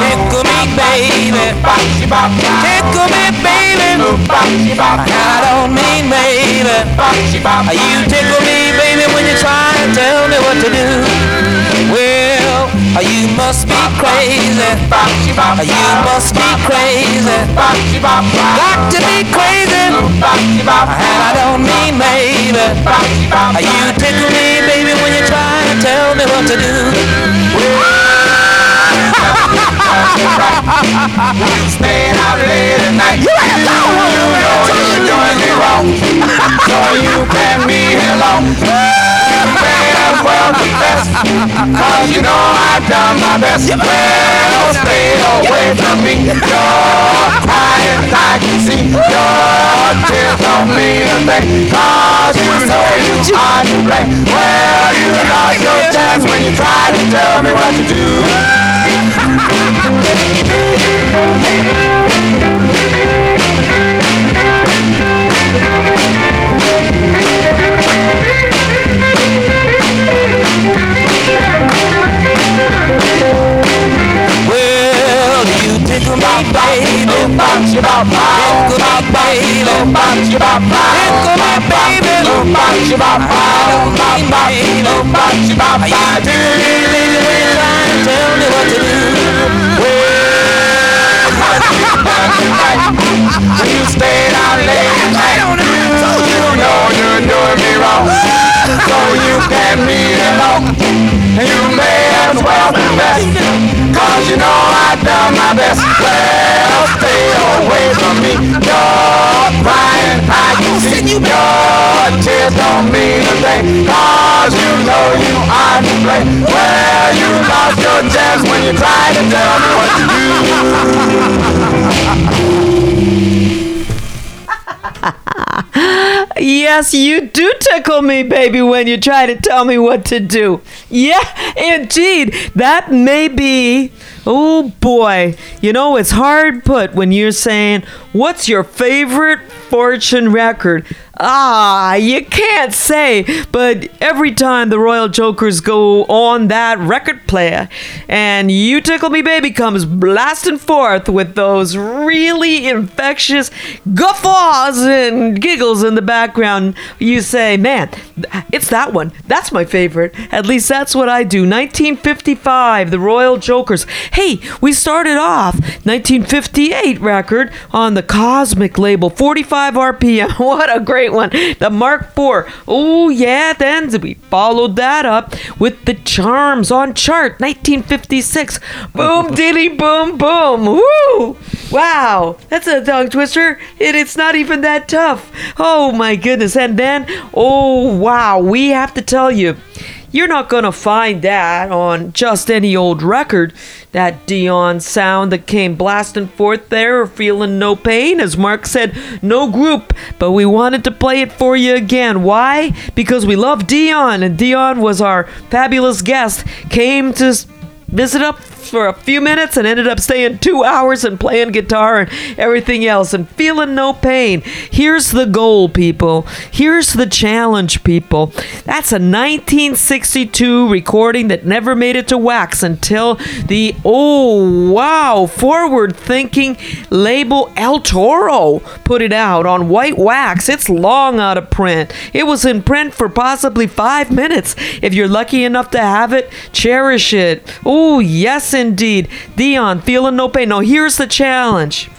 Tickle me, baby. Tickle me, baby. I don't mean maybe. You tickle me, baby, when you try to tell me what to do. Well, you must be crazy. You must be crazy. Got to be crazy. And I don't mean maybe. You tickle me, baby, when you try to tell me what to do. Staying out late at night. You ain't alone. You know you're doing me wrong. So you can be alone. You may well confess. Cause you know I've done my best. Well, stay away from me. You're crying, I can see. Your tears don't mean a thing. Cause you know you are to blame. Well, you lost your chance when you tried to tell me what to do. Tell me what to do when you stayed out late know you're doing me wrong. So you can be alone. You may as well confess. Cause you know I've done my best. Well, stay away from me. You're crying, I can see. Your tears don't mean a thing. Cause you know you are to blame. Well, you lost your chance when you tried to tell me what to Yes, you do tickle me, baby, when you try to tell me what to do. Yeah, indeed. That may be. Oh boy. You know, it's hard put when you're saying, What's your favorite fortune record? Ah, you can't say, but every time the Royal Jokers go on that record player and You Tickle Me Baby comes blasting forth with those really infectious guffaws and giggles in the background, you say, man, it's that one. That's my favorite. At least that's what I do. 1955, the Royal Jokers. Hey, we started off 1958 record on the Cosmic label, 45 RPM. What a great one. The Mark IV. Oh, yeah, then we followed that up with the Charms on chart, 1956. Boom, diddy, boom, boom. Woo! Wow, that's a tongue twister. And it's not even that tough. Oh, my goodness. And then, oh, wow, we have to tell you. You're not going to find that on just any old record. That Dion sound that came blasting forth there, feeling no pain. As Mark said, no group, but we wanted to play it for you again. Why? Because we love Dion, and Dion was our fabulous guest. Came to visit up for a few minutes and ended up staying two hours and playing guitar and everything else and feeling no pain. Here's the goal, people. Here's the challenge, people. That's a 1962 recording that never made it to wax until the, oh, wow, forward thinking label El Toro put it out on white wax. It's long out of print. It was in print for possibly five minutes. If you're lucky enough to have it, cherish it. Oh, yes, indeed. Dion, feeling no pain. Now, here's the challenge.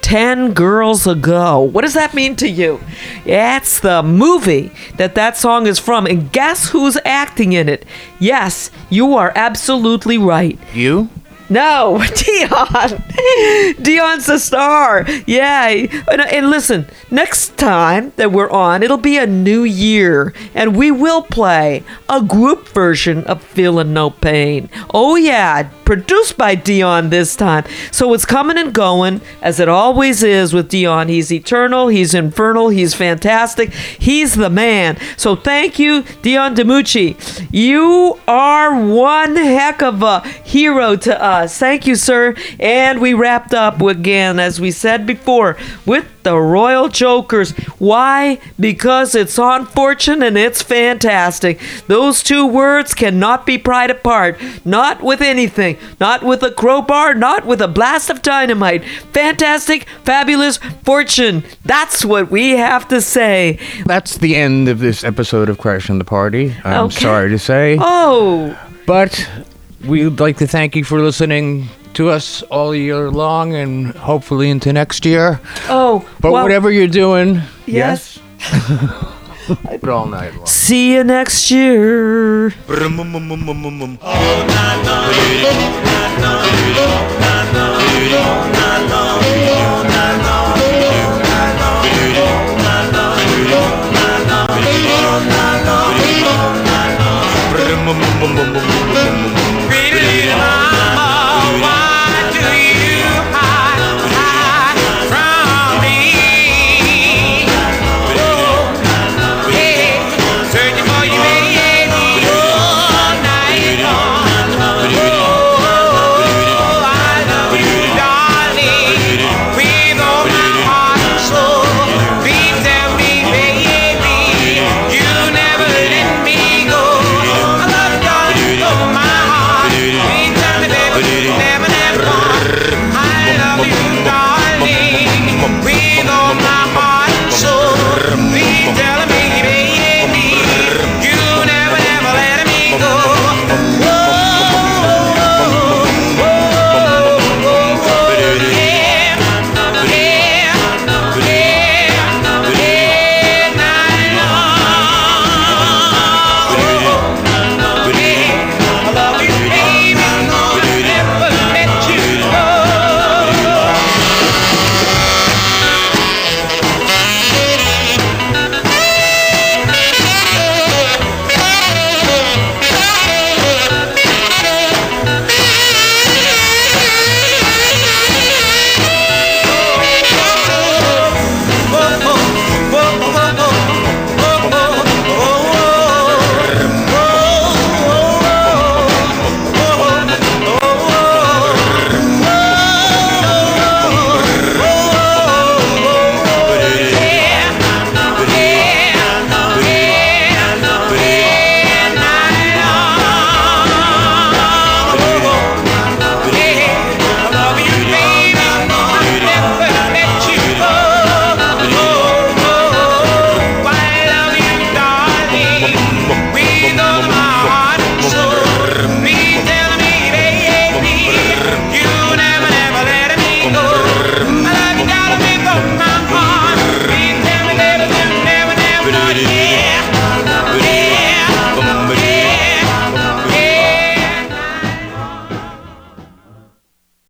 10 Girls Ago. What does that mean to you? It's the movie that that song is from. And guess who's acting in it? Yes, you are absolutely right. You? No, Dion. Dion's the star. Yeah. And, and listen, next time that we're on, it'll be a new year, and we will play a group version of Feeling No Pain. Oh, yeah. Produced by Dion this time. So it's coming and going, as it always is with Dion. He's eternal, he's infernal, he's fantastic, he's the man. So thank you, Dion DiMucci. You are one heck of a hero to us. Thank you, sir. And we wrapped up again, as we said before, with the Royal Jokers. Why? Because it's on fortune and it's fantastic. Those two words cannot be pried apart. Not with anything. Not with a crowbar. Not with a blast of dynamite. Fantastic, fabulous fortune. That's what we have to say. That's the end of this episode of Crashing the Party. I'm Okay. sorry to say. Oh. But we'd like to thank you for listening to us all year long and hopefully into next year. Oh. But well, whatever you're doing, Yes. but all night long. See you next year.